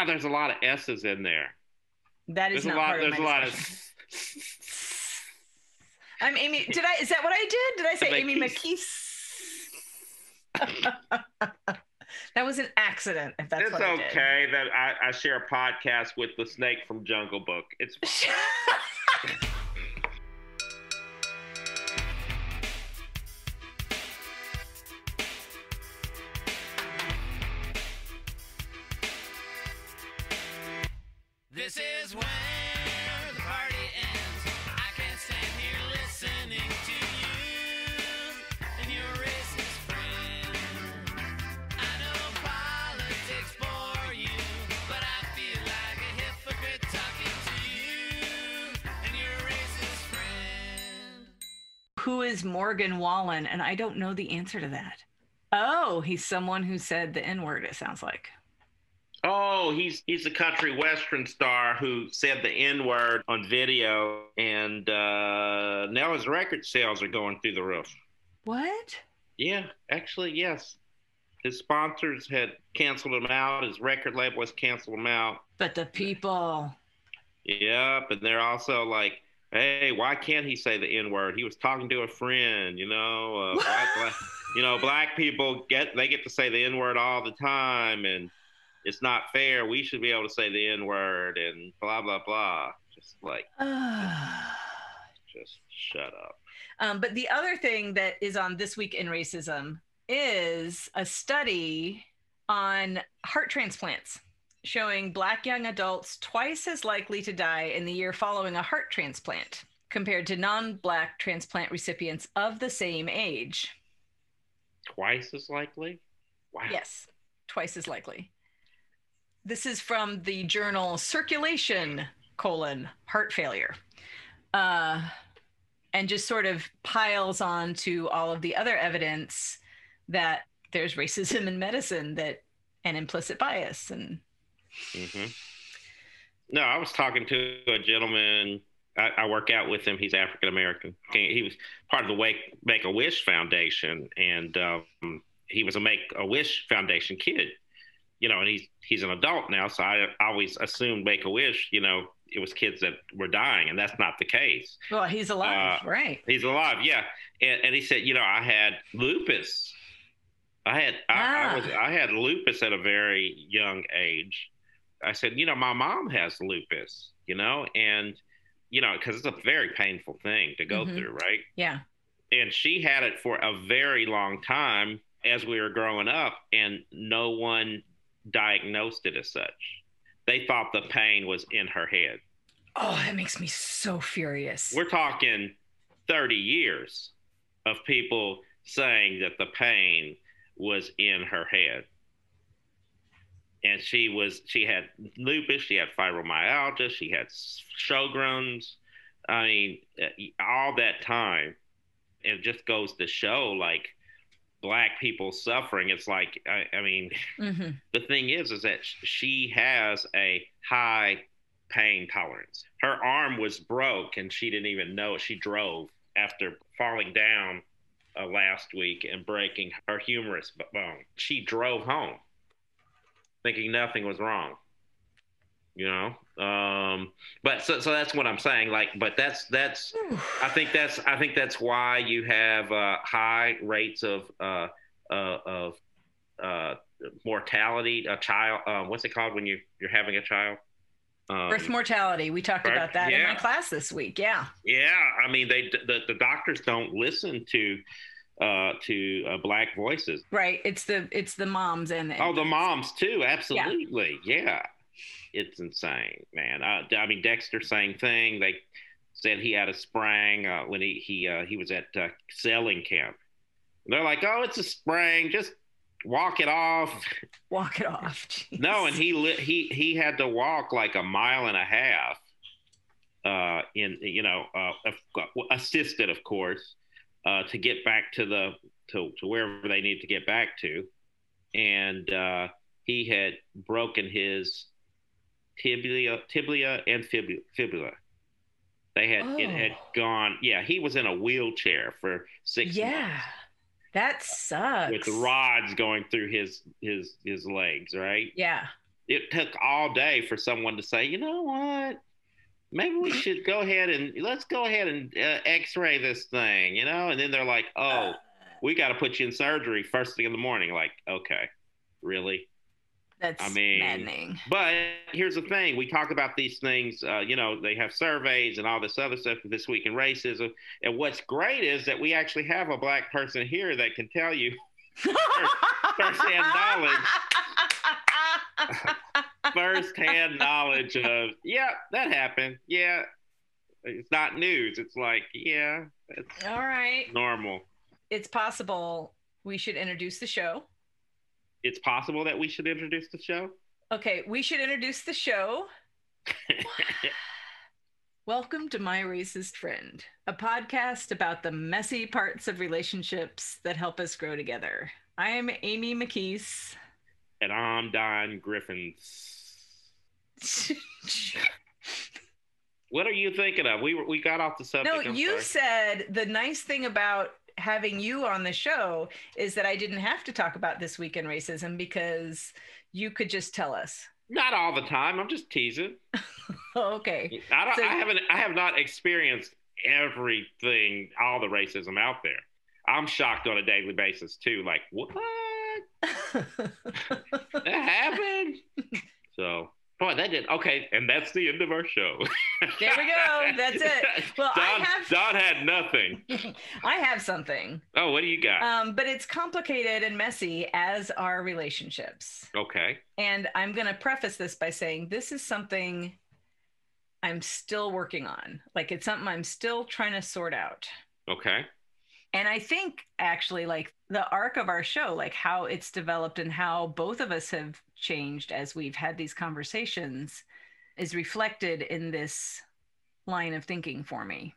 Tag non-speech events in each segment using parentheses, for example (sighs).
Ah, there's a lot of S's in there. That is There's a lot. part There's of a my lot of. (laughs) I'm Amy. Did I? Is that what I did? Did I say Amy McKees. McKees? (laughs) that was an accident. If that's it's what I did. okay that I, I share a podcast with the snake from Jungle Book. It's (laughs) Morgan Wallen? And I don't know the answer to that. Oh, he's someone who said the N word. It sounds like. Oh, he's he's a country western star who said the N word on video, and uh, now his record sales are going through the roof. What? Yeah, actually, yes. His sponsors had canceled him out. His record label has canceled him out. But the people. Yep, and they're also like, "Hey, why can't he say the N word? He was talking to a friend, you know. Uh, black, black, (laughs) you know, black people get they get to say the N word all the time, and it's not fair. We should be able to say the N word, and blah blah blah. Just like, (sighs) just shut up. Um, but the other thing that is on This Week in Racism is a study on heart transplants showing Black young adults twice as likely to die in the year following a heart transplant compared to non Black transplant recipients of the same age. Twice as likely. Wow. Yes, twice as likely. This is from the journal Circulation colon heart failure. Uh, and just sort of piles on to all of the other evidence that there's racism in medicine that and implicit bias and hmm No, I was talking to a gentleman. I, I work out with him. He's African American. He was part of the Wake Make a Wish Foundation, and um, he was a Make a Wish Foundation kid. You know, and he's he's an adult now, so I always assumed Make a Wish. You know, it was kids that were dying, and that's not the case. well he's alive Uh, right He's alive, yeah. And, and he said, you know, I had lupus. I had I, I was Ah. I had lupus at a very young age. I said, you know, my mom has lupus, you know, and you know, because it's a very painful thing to go Mhm. through, right? yeah And she had it for a very long time as we were growing up, and no one diagnosed it as such. They thought the pain was in her head. oh that makes me so furious We're talking 30 years of people saying that the pain was in her head. And she was, she had lupus, she had fibromyalgia, she had Sjogren's. I mean, uh, all that time. It just goes to show like black people suffering. It's like, I, I mean, Mhm. (laughs) the thing is, is that she has a high pain tolerance. Her arm was broke and she didn't even know it. She drove after falling down uh, last week and breaking her humerus bone. She drove home thinking nothing was wrong. You know, um, but so so that's what I'm saying. Like, but that's that's I think that's I think that's why you have uh, high rates of uh, uh, of uh, mortality. A child, uh, what's it called when you you're having a child? Um, birth mortality we talked birth- about that in my class this week yeah yeah, I mean they the, the doctors don't listen to uh, to uh, black voices. right it's the it's the moms and the Oh, the moms too. Absolutely. Yeah. It's insane, man. Uh, I mean, Dexter, same thing. They said he had a sprain uh, when he he uh, he was at uh, sailing camp. they're like, "Oh, it's a sprain. Just walk it off." (laughs) walk it off Jeez. no, and he li- he he had to walk like a mile and a half. Uh, in you know, uh, assisted, of course, uh, to get back to the to, to wherever they need to get back to, and uh, he had broken his tibia, tibia and fibula. fibula. They had it had Oh. gone. Yeah, he was in a wheelchair for six yeah months that sucks with rods going through his his his legs. Right? yeah it took all day for someone to say, you know what? Maybe we should go ahead and let's go ahead and uh, X-ray this thing, you know. And then they're like, "Oh, we got to put you in surgery first thing in the morning." Like, okay, really? That's I mean, maddening. But here's the thing: we talk about these things. Uh, you know, they have surveys and all this other stuff. This week in racism, and what's great is that we actually have a black person here that can tell you (laughs) first-hand knowledge. (laughs) first-hand knowledge of, yeah, that happened. Yeah, it's not news. It's like, yeah, it's All right. normal. It's possible we should introduce the show. It's possible that we should introduce the show. Okay, we should introduce the show. (laughs) Welcome to My Racist Friend, a podcast about the messy parts of relationships that help us grow together. I am Amy McKees. and I'm Don Griffins. (laughs) What are you thinking of? We were, we got off the subject. no, I'm you sorry. said the nice thing about having you on the show is that I didn't have to talk about this week in racism because you could just tell us. not all the time. I'm just teasing. (laughs) Okay. I don't. So- I haven't. I have not experienced everything, all the racism out there. I'm shocked on a daily basis too. Like what? (laughs) That happened? so, boy, that did. Okay, and that's the end of our show. There we go. That's it. (laughs) Well, I Don, have- Don had nothing. (laughs) I have something. Oh, what do you got? Um, but it's complicated and messy as our relationships. okay. And I'm going to preface this by saying this is something I'm still working on. Like it's something I'm still trying to sort out. Okay. And I think actually, like the arc of our show, like how it's developed and how both of us have changed as we've had these conversations, is reflected in this line of thinking for me.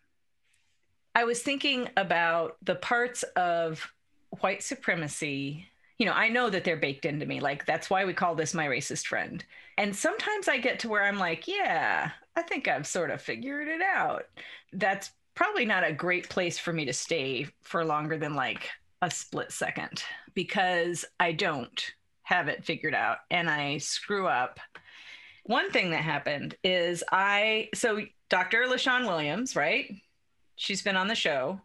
I was thinking about the parts of white supremacy. You know, I know that they're baked into me. Like, that's why we call this my racist friend. And sometimes I get to where I'm like, yeah, I think I've sort of figured it out. That's probably not a great place for me to stay for longer than like a split second because I don't have it figured out and I screw up. One thing that happened is I, so Dr. LaShawn Williams, right? She's been on the show.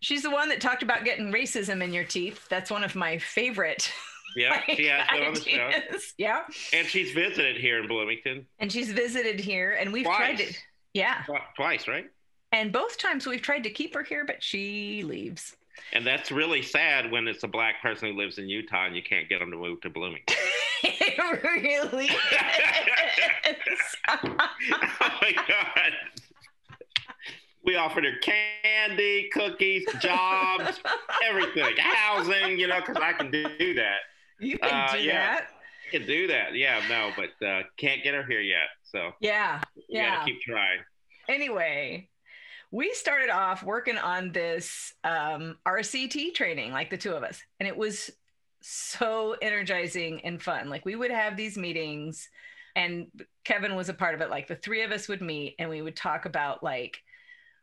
She's the one that talked about getting racism in your teeth. That's one of my favorite. Yeah, like, (laughs) she has been on the show. Yeah. and she's visited here in Bloomington And she's visited here and we've tried it. yeah. Twice, right? And both times we've tried to keep her here, but she leaves. And that's really sad when it's a black person who lives in Utah and you can't get them to move to Bloomington. it (laughs) really is. (laughs) (laughs) oh my god. We offered her candy, cookies, jobs, everything, housing, you know, because I can do that. you can Uh, do yeah. that. I can do that. Yeah, no, but uh, can't get her here yet. So Yeah. we Yeah. gotta keep trying. Anyway, we started off working on this um, RCT training, like the two of us, and it was so energizing and fun. Like we would have these meetings, and Kevin was a part of it. Like the three of us would meet, and we would talk about like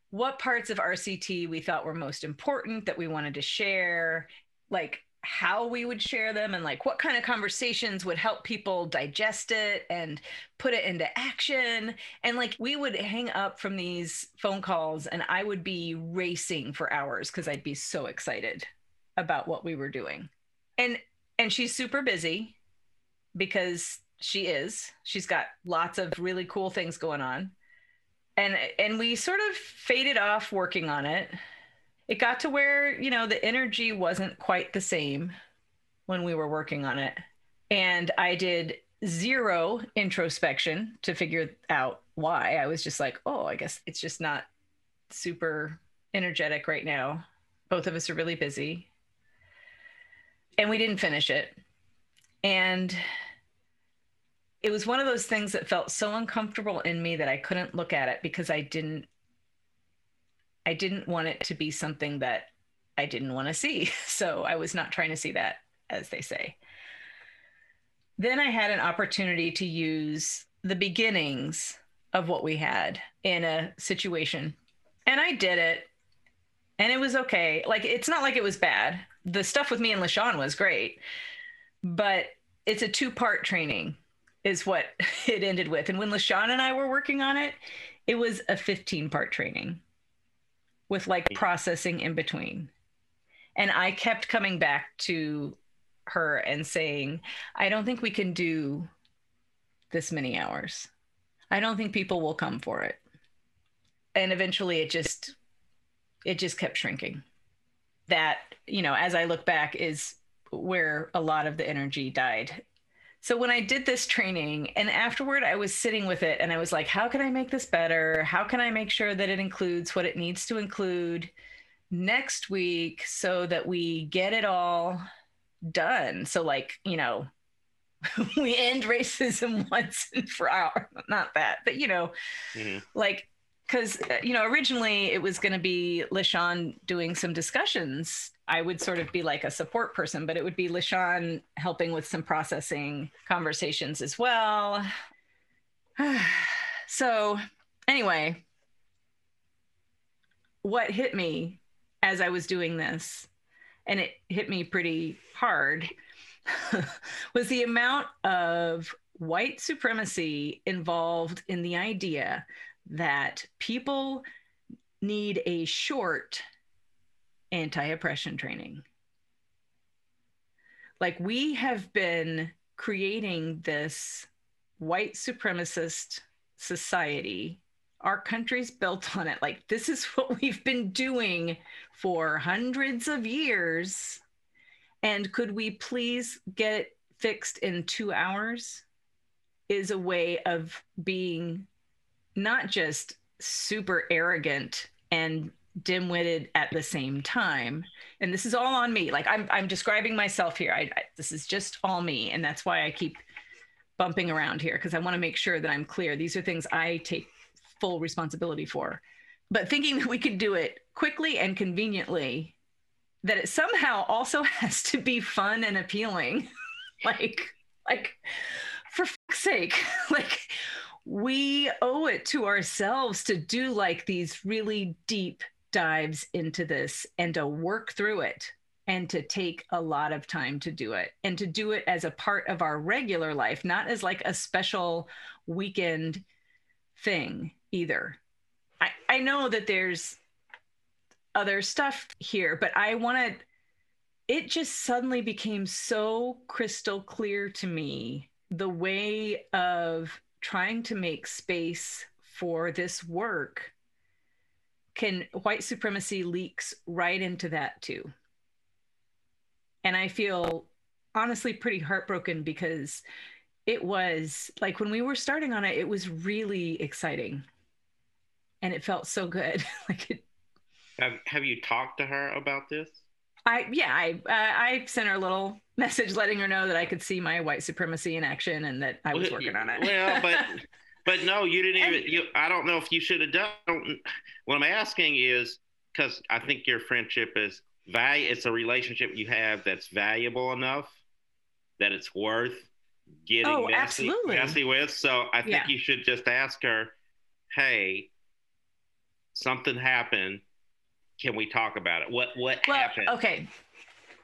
what parts of RCT we thought were most important that we wanted to share, like how we would share them, and like what kind of conversations would help people digest it and put it into action. And like we would hang up from these phone calls, and I would be racing for hours because I'd be so excited about what we were doing. And and she's super busy because she is. She's got lots of really cool things going on. And and we sort of faded off working on it. It got to where, you know, the energy wasn't quite the same when we were working on it. And I did zero introspection to figure out why. I was just like, oh, I guess it's just not super energetic right now. Both of us are really busy. And we didn't finish it. And it was one of those things that felt so uncomfortable in me that I couldn't look at it because I didn't I didn't want it to be something that I didn't want to see. (laughs) So I was not trying to see that, as they say. Then I had an opportunity to use the beginnings of what we had in a situation. And I did it. And it was okay. Like, it's not like it was bad. The stuff with me and LaShawn was great. But it's a two part training. is what (laughs) it ended with. And when LaShawn and I were working on it, it was a 15 part training with like processing in between. And I kept coming back to her and saying, I don't think we can do this many hours. I don't think people will come for it. And eventually it just it just kept shrinking. That, you know, as I look back is where a lot of the energy died. So when I did this training and afterward I was sitting with it and I was like, how can I make this better? How can I make sure that it includes what it needs to include next week so that we get it all done? So like, you know, (laughs) we end racism (laughs) once and for all. Not that, but you know, Mhm. like because you know originally it was going to be LaShawn doing some discussions. I would sort of be like a support person, but it would be LaShawn helping with some processing conversations as well. (sighs) so anyway, what hit me as I was doing this, and it hit me pretty hard, (laughs) was the amount of white supremacy involved in the idea that people need a short anti oppression training. Like we have been creating this white supremacist society. Our country's built on it. Like, this is (laughs) what we've been doing for hundreds of years. And could we please get it fixed in two hours? Is a way of being not just super arrogant and dim-witted at the same time. And this is all on me. Like i'm i'm describing myself here. I, I this is just all me. And that's why i keep bumping around here because i want to make sure that i'm clear. These are things i take full responsibility for. But thinking that we could do it quickly and conveniently that it somehow also (laughs) has to be fun and appealing. (laughs) Like like for fuck's sake. (laughs) Like we owe it to ourselves to do like these really deep dives into this and to work through it and to take a lot of time to do it and to do it as a part of our regular life, not as like a special weekend thing either. I, I know that there's other stuff here, but I wanted it just suddenly became so crystal clear to me the way of trying to make space for this work can white supremacy leaks right into that too and i feel honestly pretty heartbroken because it was like when we were starting on it it was really exciting and it felt so good (laughs) like it Have Have you talked to her about this? I yeah, I uh, I sent her a little message letting her know that I could see my white supremacy in action and that I was working on it. Well, but (laughs) but no, you didn't even. You, I don't know if you should have done. What I'm asking is because I think your friendship is value. It's a relationship you have that's valuable enough that it's worth getting Oh, messy, absolutely. messy with. So I think Yeah. you should just ask her, "Hey, something happened. Can we talk about it? What what well, happened?" okay.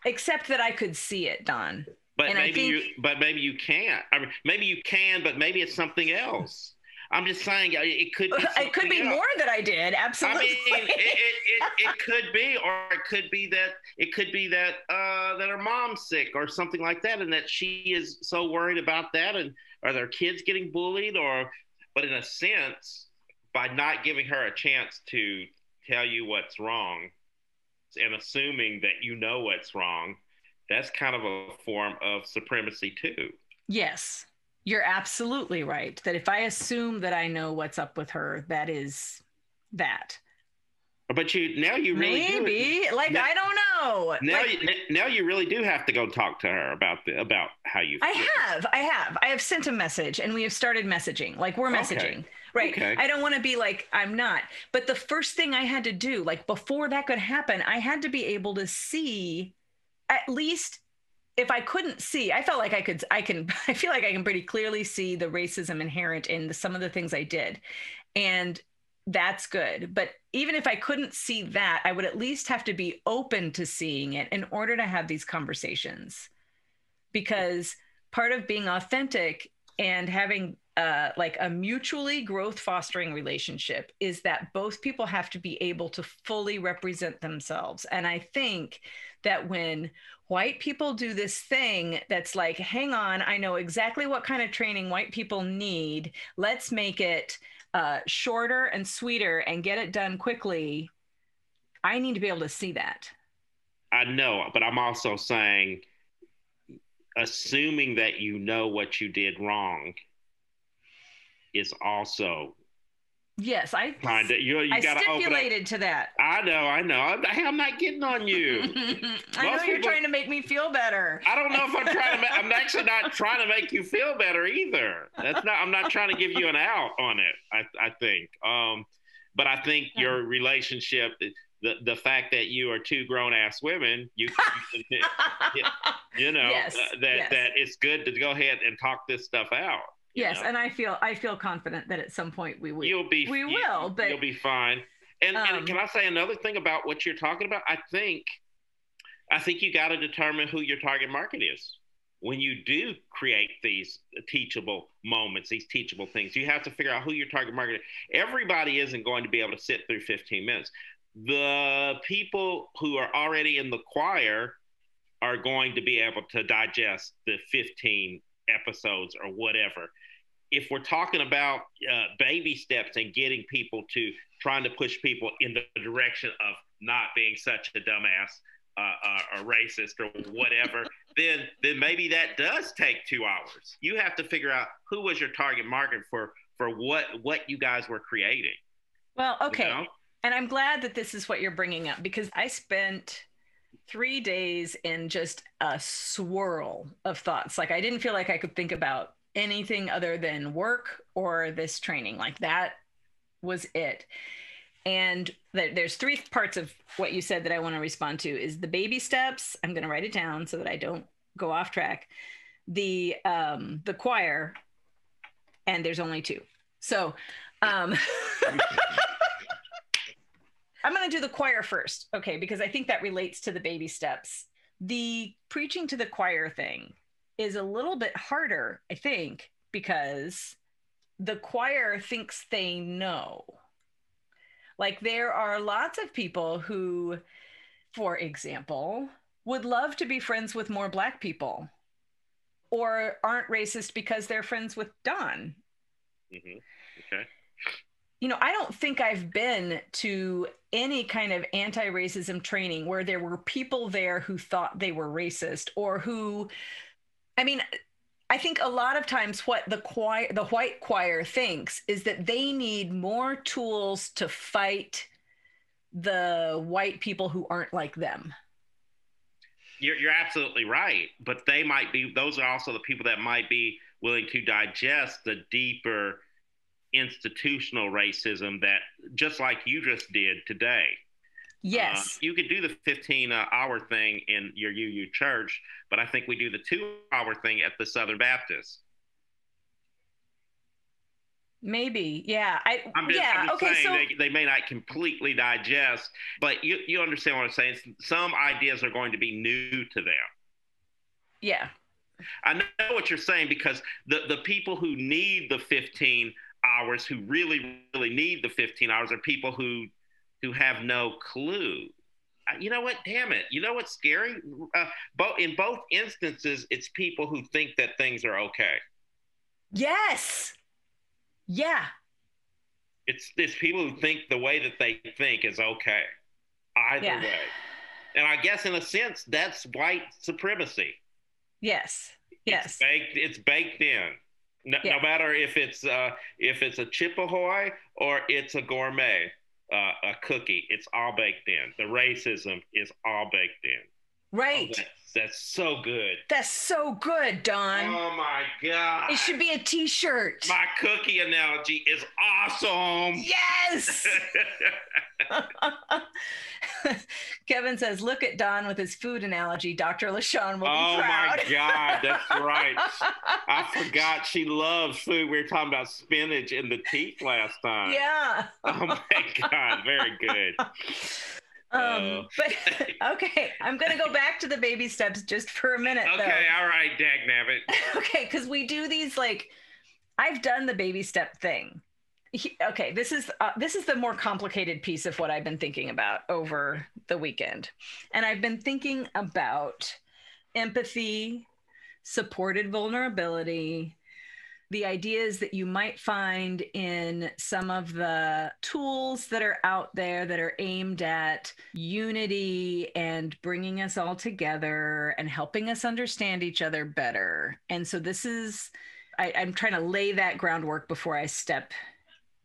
Except that I could see it, Don. But And maybe think- you, but maybe you can't. I mean, maybe you can, but maybe it's something else. I'm just saying uh, it could. Be It could be else. more that I did. Absolutely. I mean, it, it, it, it (laughs) could be, or it could be that it could be that uh, that her mom's sick or something like that, and that she is so worried about that, and are their kids getting bullied, or but in a sense, by not giving her a chance to tell you what's wrong, and assuming that you know what's wrong, that's kind of a form of supremacy too. yes, you're absolutely right. That if I assume that I know what's up with her, that is that. But you now you really do- Maybe. Like Now- I don't know. Now, Like, you, now you really do have to go talk to her about the about how you. Feel. I have. I have. I have sent a message and we have started messaging. Like we're Okay. messaging. Right. Okay. I don't want to be like I'm not. But the first thing I had to do, like before that could happen, I had to be able to see at least if I couldn't see, I felt like I could I can (laughs) I feel like I can pretty clearly see the racism inherent in the, some of the things I did. And that's good. But even if I couldn't see that, I would at least have to be open to seeing it in order to have these conversations. Because part of being authentic and having uh, like a mutually growth fostering relationship is that both people have to be able to fully represent themselves. And I think that when white people do this thing that's like, hang on, I know exactly what kind of training white people need. Let's make it uh, shorter and sweeter and get it done quickly. I need to be able to see that. I know, but I'm also saying, assuming that you know what you did wrong is also Yes, I kind of you. You I got to open up. stipulated to that. I know, I know. I'm, I'm not getting on you. (laughs) I know you're people, trying to make me feel better. I don't know if I'm trying to. Ma- I'm actually not trying to make you feel better either. That's not. I'm not trying to give you an out on it. I, I think. Um, but I think your relationship, the the fact that you are two grown ass women, you, you, you know (laughs) Yes, uh, that yes. that it's good to go ahead and talk this stuff out. Yes, know? and I feel I feel confident that at some point we will. you'll be we you- will, but- you'll be fine. And, Um, and can I say another thing about what you're talking about? I think I think you got to determine who your target market is. When you do create these teachable moments, these teachable things, you have to figure out who your target market is. Everybody isn't going to be able to sit through 15 minutes. The people who are already in the choir are going to be able to digest the 15 episodes or whatever if we're talking about uh, baby steps and getting people to trying to push people in the direction of not being such a dumbass uh, uh, or racist or whatever, (laughs) then then maybe that does take two hours. You have to figure out who was your target market for for what what you guys were creating. well, you okay, know? and I'm glad that this is what you're bringing up because I spent three days in just a swirl of thoughts. Like I didn't feel like I could think about anything other than work or this training. Like that was it. And th- there's three parts of what you said that I want to respond to is the baby steps. I'm going to write it down so that I don't go off track. The um the choir and there's only two. So um (laughs) I'm going to do the choir first. Okay, because I think that relates to the baby steps. The preaching to the choir thing is a little bit harder, I think, because the choir thinks they know. Like there are lots of people who, for example, would love to be friends with more Black people or aren't racist because they're friends with Don. hmm Okay. You know, I don't think I've been to any kind of anti racism training where there were people there who thought they were racist or who, I mean, I think a lot of times what the choir, the white choir thinks is that they need more tools to fight the white people who aren't like them. You're, you're absolutely right. But they might be, those are also the people that might be willing to digest the deeper institutional racism that, just like you just did today. Yes. Uh, you could do the 15 uh, hour thing in your UU church, but I think we do the two hour thing at the Southern Baptist. Maybe. Yeah. I I'm just, yeah. I'm okay. saying So they, they may not completely digest, but you, you understand what I'm saying. Some ideas are going to be new to them. yeah. I know what you're saying because the, the people who need the 15 hours, who really, really need the 15 hours, are people who who have no clue. You know what? Damn it! You know what's scary? Uh, both in both instances, it's people who think that things are okay. Yes. Yeah. It's it's people who think the way that they think is okay, either Yeah. way. And I guess in a sense, that's white supremacy. Yes. It's Yes. baked. It's baked in. No, Yeah. no matter if it's uh, if it's a Chips Ahoy or it's a gourmet uh, a cookie, it's all baked in. The racism is all baked in. Oh, Right. that's, that's so good. That's so good, Don. Oh my god! it should be a t-shirt. My cookie analogy is awesome. yes. (laughs) (laughs) Kevin says, "Look at Don with his food analogy. Dr. LaShawn will be oh my god, that's right. (laughs) I forgot she loves food. We were talking about spinach in the teeth last time. yeah. Oh my god, very good. Um, Uh. but (laughs) okay, I'm gonna go back to the baby steps just for a minute. Okay, all right, dag nabbit. Though. (laughs) Okay, because we do these like I've done the baby step thing. He- okay, this is uh, this is the more complicated piece of what I've been thinking about over the weekend, and I've been thinking about empathy, supported vulnerability, the ideas that you might find in some of the tools that are out there that are aimed at unity and bringing us all together and helping us understand each other better. And so this is, I, I'm trying to lay that groundwork before I step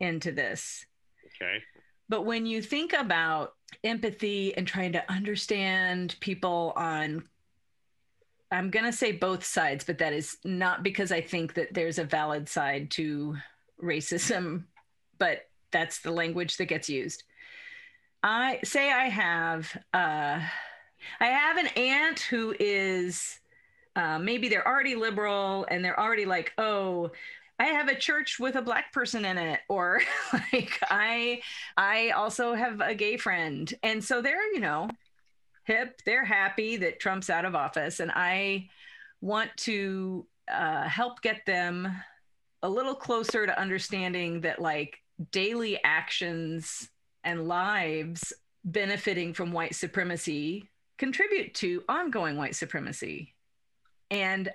into this. Okay. But when you think about empathy and trying to understand people on, I'm going to say both sides, but that is not because I think that there's a valid side to racism, (laughs) but that's the language that gets used. I say I have, uh, I have an aunt who is, uh, maybe they're already liberal and they're already like, oh, I have a church with a black person in it, or (laughs) like I, I also have a gay friend, and so they're you know, hip. They're happy that Trump's out of office, and I want to uh, help get them a little closer to understanding that like daily actions and lives benefiting from white supremacy contribute to ongoing white supremacy. And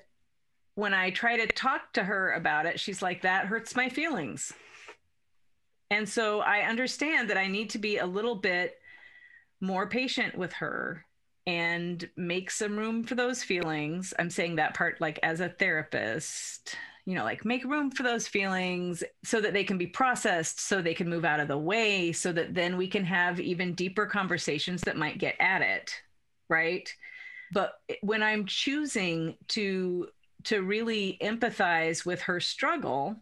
when I try to talk to her about it, she's like, that hurts my feelings. And so I understand that I need to be a little bit more patient with her and make some room for those feelings. I'm saying that part like as a therapist, you know, like make room for those feelings so that they can be processed, so they can move out of the way, so that then we can have even deeper conversations that might get at it. Right. But when I'm choosing to to really empathize with her struggle,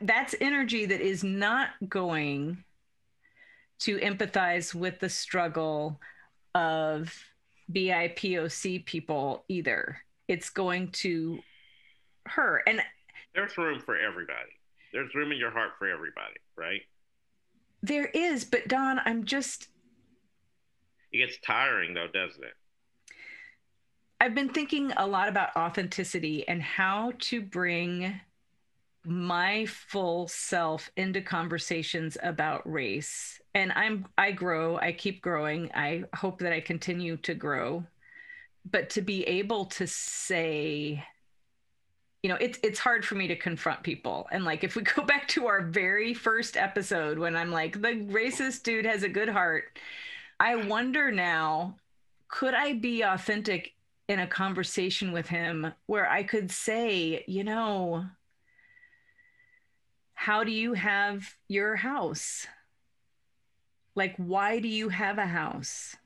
that's energy that is not going to empathize with the struggle of BIPOC people either. It's going to her. And There's room for everybody. There's room in your heart for everybody, right? there is, but Don, I'm just, It gets tiring though, doesn't it? I've been thinking a lot about authenticity and how to bring my full self into conversations about race. And I'm I grow, I keep growing. I hope that I continue to grow. But to be able to say you know, it's it's hard for me to confront people. And like if we go (laughs) back to our very first episode when I'm like the racist dude has a good heart, I wonder now could I be authentic in a conversation with him where I could say, you know, how do you have your house? Like, why do you have a house?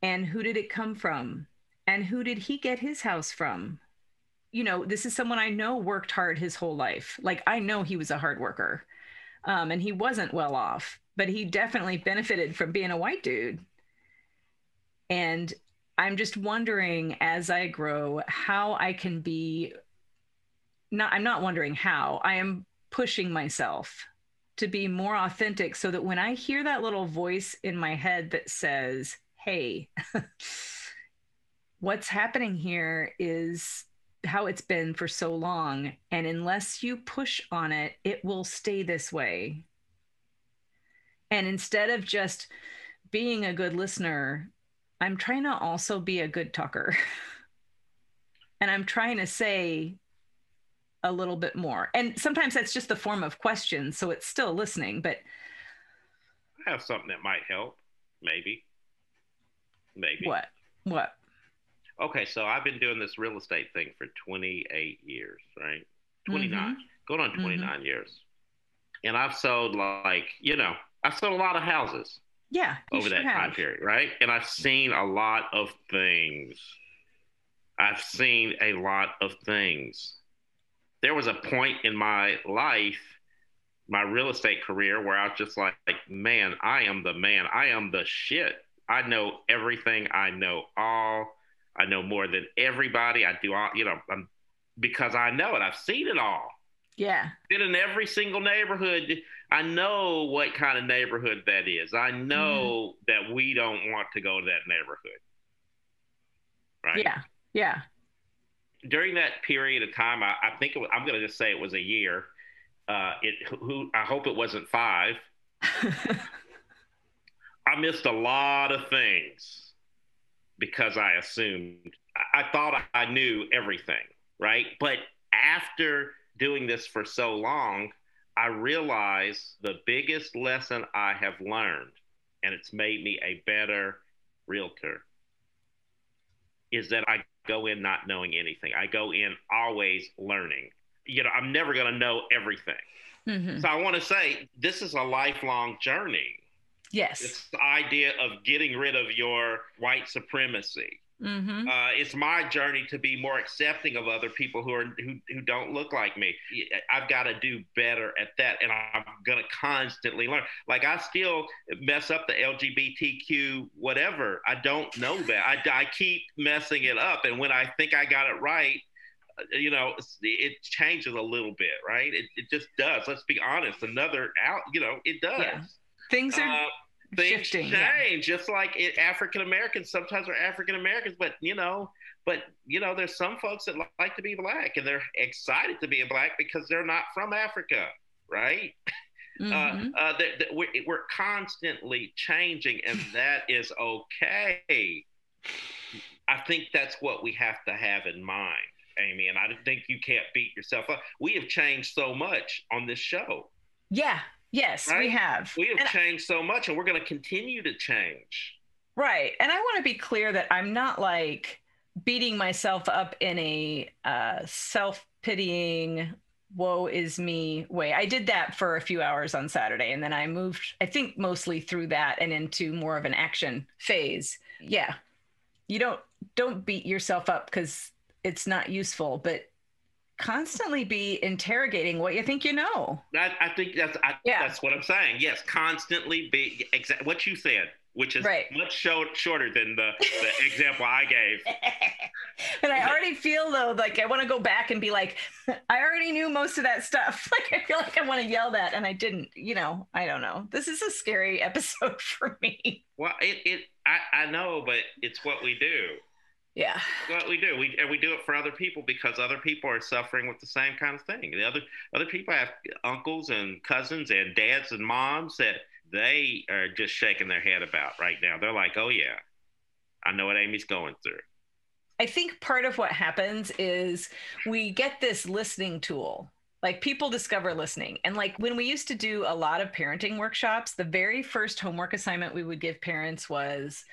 And who did it come from? And who did he get his house from? You know, this is someone I know worked hard his whole life. Like, I know he was a hard worker um, and he wasn't well off, but he definitely benefited from being a white dude. And I'm just wondering as I grow how I can be not I'm not wondering how. I am pushing myself to be more authentic so that when I hear that little voice in my head that says, "Hey, (laughs) what's happening here is how it's been for so long and unless you push on it, it will stay this way." And instead of just being a good listener, I'm trying to also be a good talker. (laughs) and I'm trying to say a little bit more. And sometimes that's just the form of questions, So it's still listening, but I have something that might help, maybe. Maybe. what? What? Okay, so I've been doing this real estate thing for 28 years, right? 29, mm-hmm. going on mm-hmm. 29 years. And I've sold like, you know, I've sold a lot of houses Yeah. over sure that time period, right? And I've seen a lot of things. I've seen a lot of things. There was a point in my life, my real estate career, where I was just like, man, I am the man. I am the shit. I know everything. I know all. I know more than everybody. I do all, you know, I'm, because I know it. I've seen it all Yeah. been in every single neighborhood. I know what kind of neighborhood that is. I know mm-hmm. that we don't want to go to that neighborhood. Right? Yeah. Yeah. During that period of time, I, I think it was, I'm going to just say it was a year. Uh, it who I hope it wasn't five. (laughs) I missed a lot of things because I assumed I, I thought I knew everything, right? But after doing this for so long, I realized the biggest lesson I have learned, and it's made me a better realtor, is that I go in not knowing anything. I go in always learning. You know, I'm never going to know everything. Mhm. So I want to say this is a lifelong journey. Yes. It's the idea of getting rid of your white supremacy. Hmm Uh, it's my journey to be more accepting of other people who are who, who don't look like me. I've got to do better at that, and I'm gonna constantly learn. Like I still mess up the LGBTQ whatever. I don't know that. I, I keep messing it up, and when I think I got it right, uh, you know, it changes a little bit, right? It, it just does. Let's be honest. Another out, you know, it does. Yeah. Things are Uh, things shifting, change, yeah. just like African Americans sometimes are African Americans, but you know, but you know, there's some folks that like to be black and they're excited to be a black because they're not from Africa, right? mhm. (laughs) Uh, uh, that that we're, we're constantly changing, and (laughs) that is okay. I think that's what we have to have in mind, Amy. And I think you can't beat yourself up. We have changed so much on this show. yeah. Yes, we have. We have And- changed so much, and we're going to continue to change. Right. And I want to be clear that I'm not like beating myself up in a uh, self pitying, woe is me way. I did that for a few hours on Saturday. And then I moved, I think, mostly through that and into more of an action phase. Yeah. You don't don't beat yourself up because it's not useful, but constantly be interrogating what you think you know. I, I think that's I, Yeah. that's what I'm saying. Yes, constantly be exa- what you said, which is Right. much short, shorter than the, the (laughs) example I gave. (laughs) and I already feel though like I want to go back and be like, (laughs) I already knew most of that stuff. Like I feel like I want to yell that, and I didn't. You know, I don't know. This is a scary episode for me. Well, it, it I, I know, but it's what we do. Yeah. What we do, we and we do it for other people because other people are suffering with the same kind of thing. The other other people have uncles and cousins and dads and moms that they are just shaking their head about right now. They're like, "Oh yeah, I know what Amy's going through." I think part of what happens is we get this listening tool. Like people discover listening. And like when we used to do a lot of parenting workshops, the very first homework assignment we would give parents was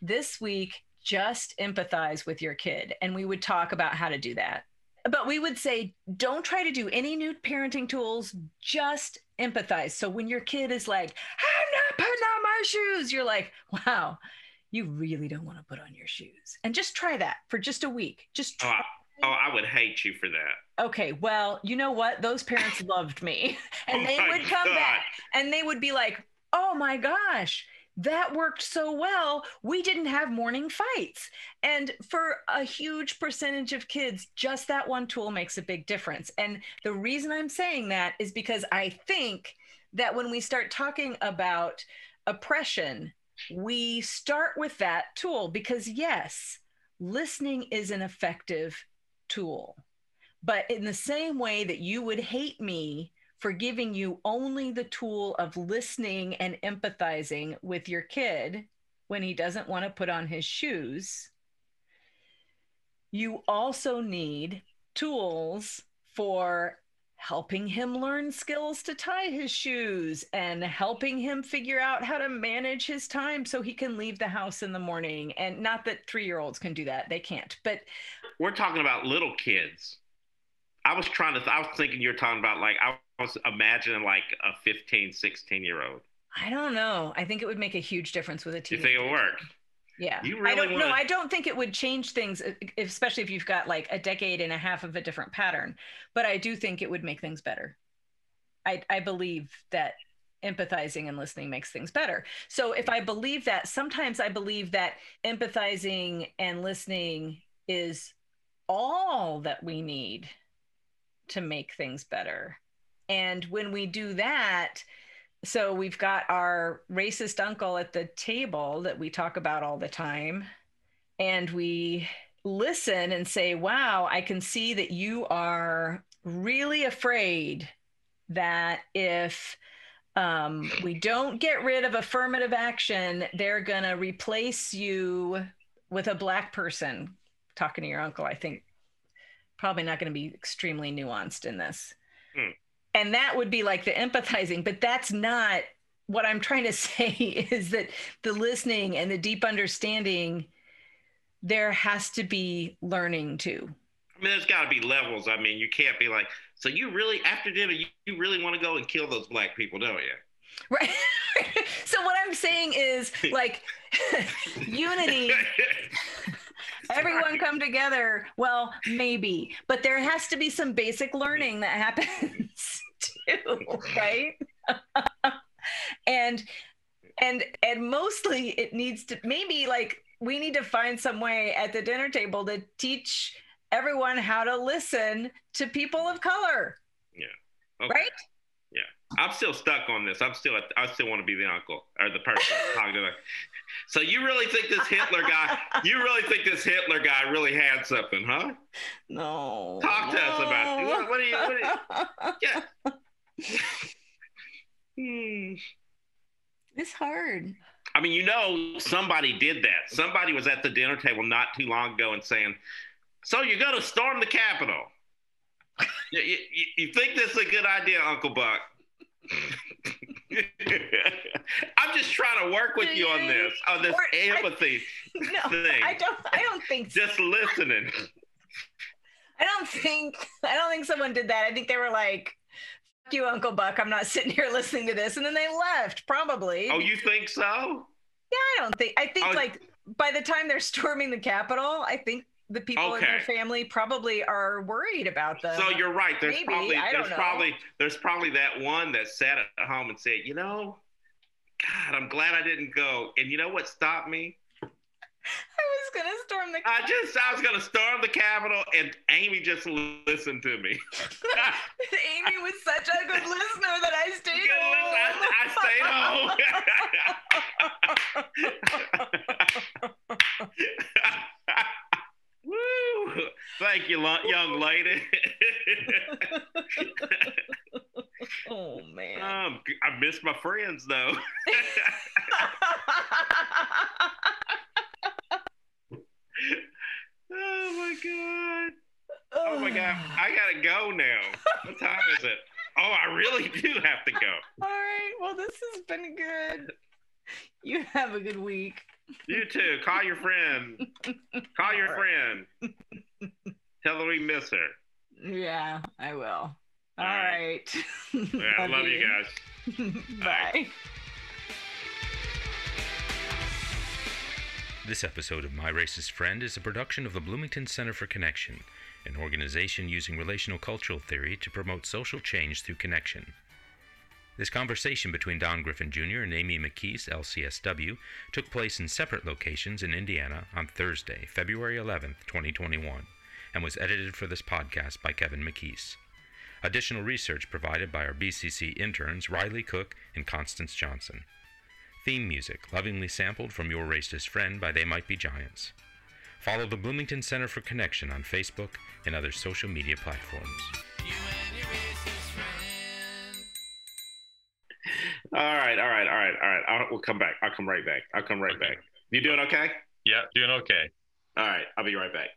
this week, just empathize with your kid. And we would talk about how to do that. But we would say, don't try to do any new parenting tools, just empathize. So when your kid is like, I'm not putting on my shoes, you're like, wow, you really don't want to put on your shoes. And just try that for just a week. Just Oh, try. I, oh, I would hate you for that. okay, well, you know what? Those parents loved me. (laughs) Oh and Oh they would come God. back and they would be like, oh my gosh, that worked so well. We didn't have morning fights. And for a huge percentage of kids, just that one tool makes a big difference. And the reason I'm saying that is because I think that when we start talking about oppression, we start with that tool because, yes, listening is an effective tool. But in the same way that you would hate me for giving you only the tool of listening and empathizing with your kid when he doesn't want to put on his shoes, you also need tools for helping him learn skills to tie his shoes and helping him figure out how to manage his time so he can leave the house in the morning. And not that three year olds can do that, they can't. But We're talking about little kids. I was trying to, I was thinking you're talking about like, I was imagining like a 15, 16 year old. I don't know. I think it would make a huge difference with a You teenager. think it'll work? Yeah. You I really don't know. wanna- I don't think it would change things, especially if you've got like a decade and a half of a different pattern. But I do think it would make things better. I, I believe that empathizing and listening makes things better. So if I believe that, sometimes I believe that empathizing and listening is all that we need to make things better. And when we do that, so we've got our racist uncle at the table that we talk about all the time and we listen and say, wow, I can see that you are really afraid that if um, we don't get rid of affirmative action, they're going to replace you with a black person. Talking to your uncle, I think probably not going to be extremely nuanced in this. Hmm. And that would be like the empathizing, but that's not what I'm trying to (laughs) say is that the listening and the deep understanding, there has to be learning too. I mean, there's got to be levels. I mean, you can't be like, so you really after dinner, you, you really want to go and kill those black people, don't you? Right. (laughs) so what I'm saying is like (laughs) unity, everyone come together. Well, maybe, but there has to be some basic learning that happens (laughs) too, right? (laughs) and and and mostly it needs to maybe like we need to find some way at the dinner table to teach everyone how to listen to people of color, Yeah. Okay. right? Yeah. I'm still stuck on this. I'm still, I still want to be the uncle or the person talking to them. So you really think this Hitler guy? (laughs) You really think this Hitler guy really had something, huh? No. Talk to us about it. What, what do you? What do you yeah. (laughs) Hmm. It's hard. I mean, you know, somebody did that. Somebody was at the dinner table not too long ago and saying, "So you're going to storm the Capitol." (laughs) you, you, you think this is a good idea, Uncle Buck? (laughs) I'm just trying to work with you on this, on this Or- I- empathy. (laughs) No, thing. I don't. I don't think. so. (laughs) Just listening. I don't think. I don't think someone did that. I think they were like, "Fuck you, Uncle Buck. I'm not sitting here listening to this," and then they left. Probably. Oh, you think so? Yeah, I don't think. I think Oh. like by the time they're storming the Capitol, I think the people in their family probably are worried about them. So you're right. There's maybe, probably there's know. probably there's probably that one that sat at home and said, you know, God, I'm glad I didn't go. And you know what stopped me? (laughs) I was gonna storm the. I just I was gonna storm the Capitol, and Amy just listened to me. (laughs) Amy was such a good listener that I stayed Good home. I, I stayed home. (laughs) Woo! (laughs) Thank you, young lady. (laughs) oh man. um, I miss my friends though. (laughs) Oh my god. Oh my god. I gotta go now. What time is it? Oh, I really do have to go. All right. Well, this has been good. You have a good week. You too. Call your friend. Call your friend. Tell her we miss her. Yeah, I will. All All right. Yeah, I love you guys. (laughs) Bye. This episode of My Racist Friend is a production of the Bloomington Center for Connection, an organization using relational cultural theory to promote social change through connection. This conversation between Don Griffin Jr. and Amy McKees, LCSW, took place in separate locations in Indiana on Thursday, February 11th, 2021, and was edited for this podcast by Kevin McKees. Additional research provided by our BCC interns Riley Cook and Constance Johnson. Theme music lovingly sampled from Your Racist Friend by They Might Be Giants. Follow the Bloomington Center for Connection on Facebook and other social media platforms. All right, all right, all right, all right. I'll, we'll come back. I'll come right back. I'll come right Okay. back. You doing okay? Yeah, doing okay. All right, I'll be right back.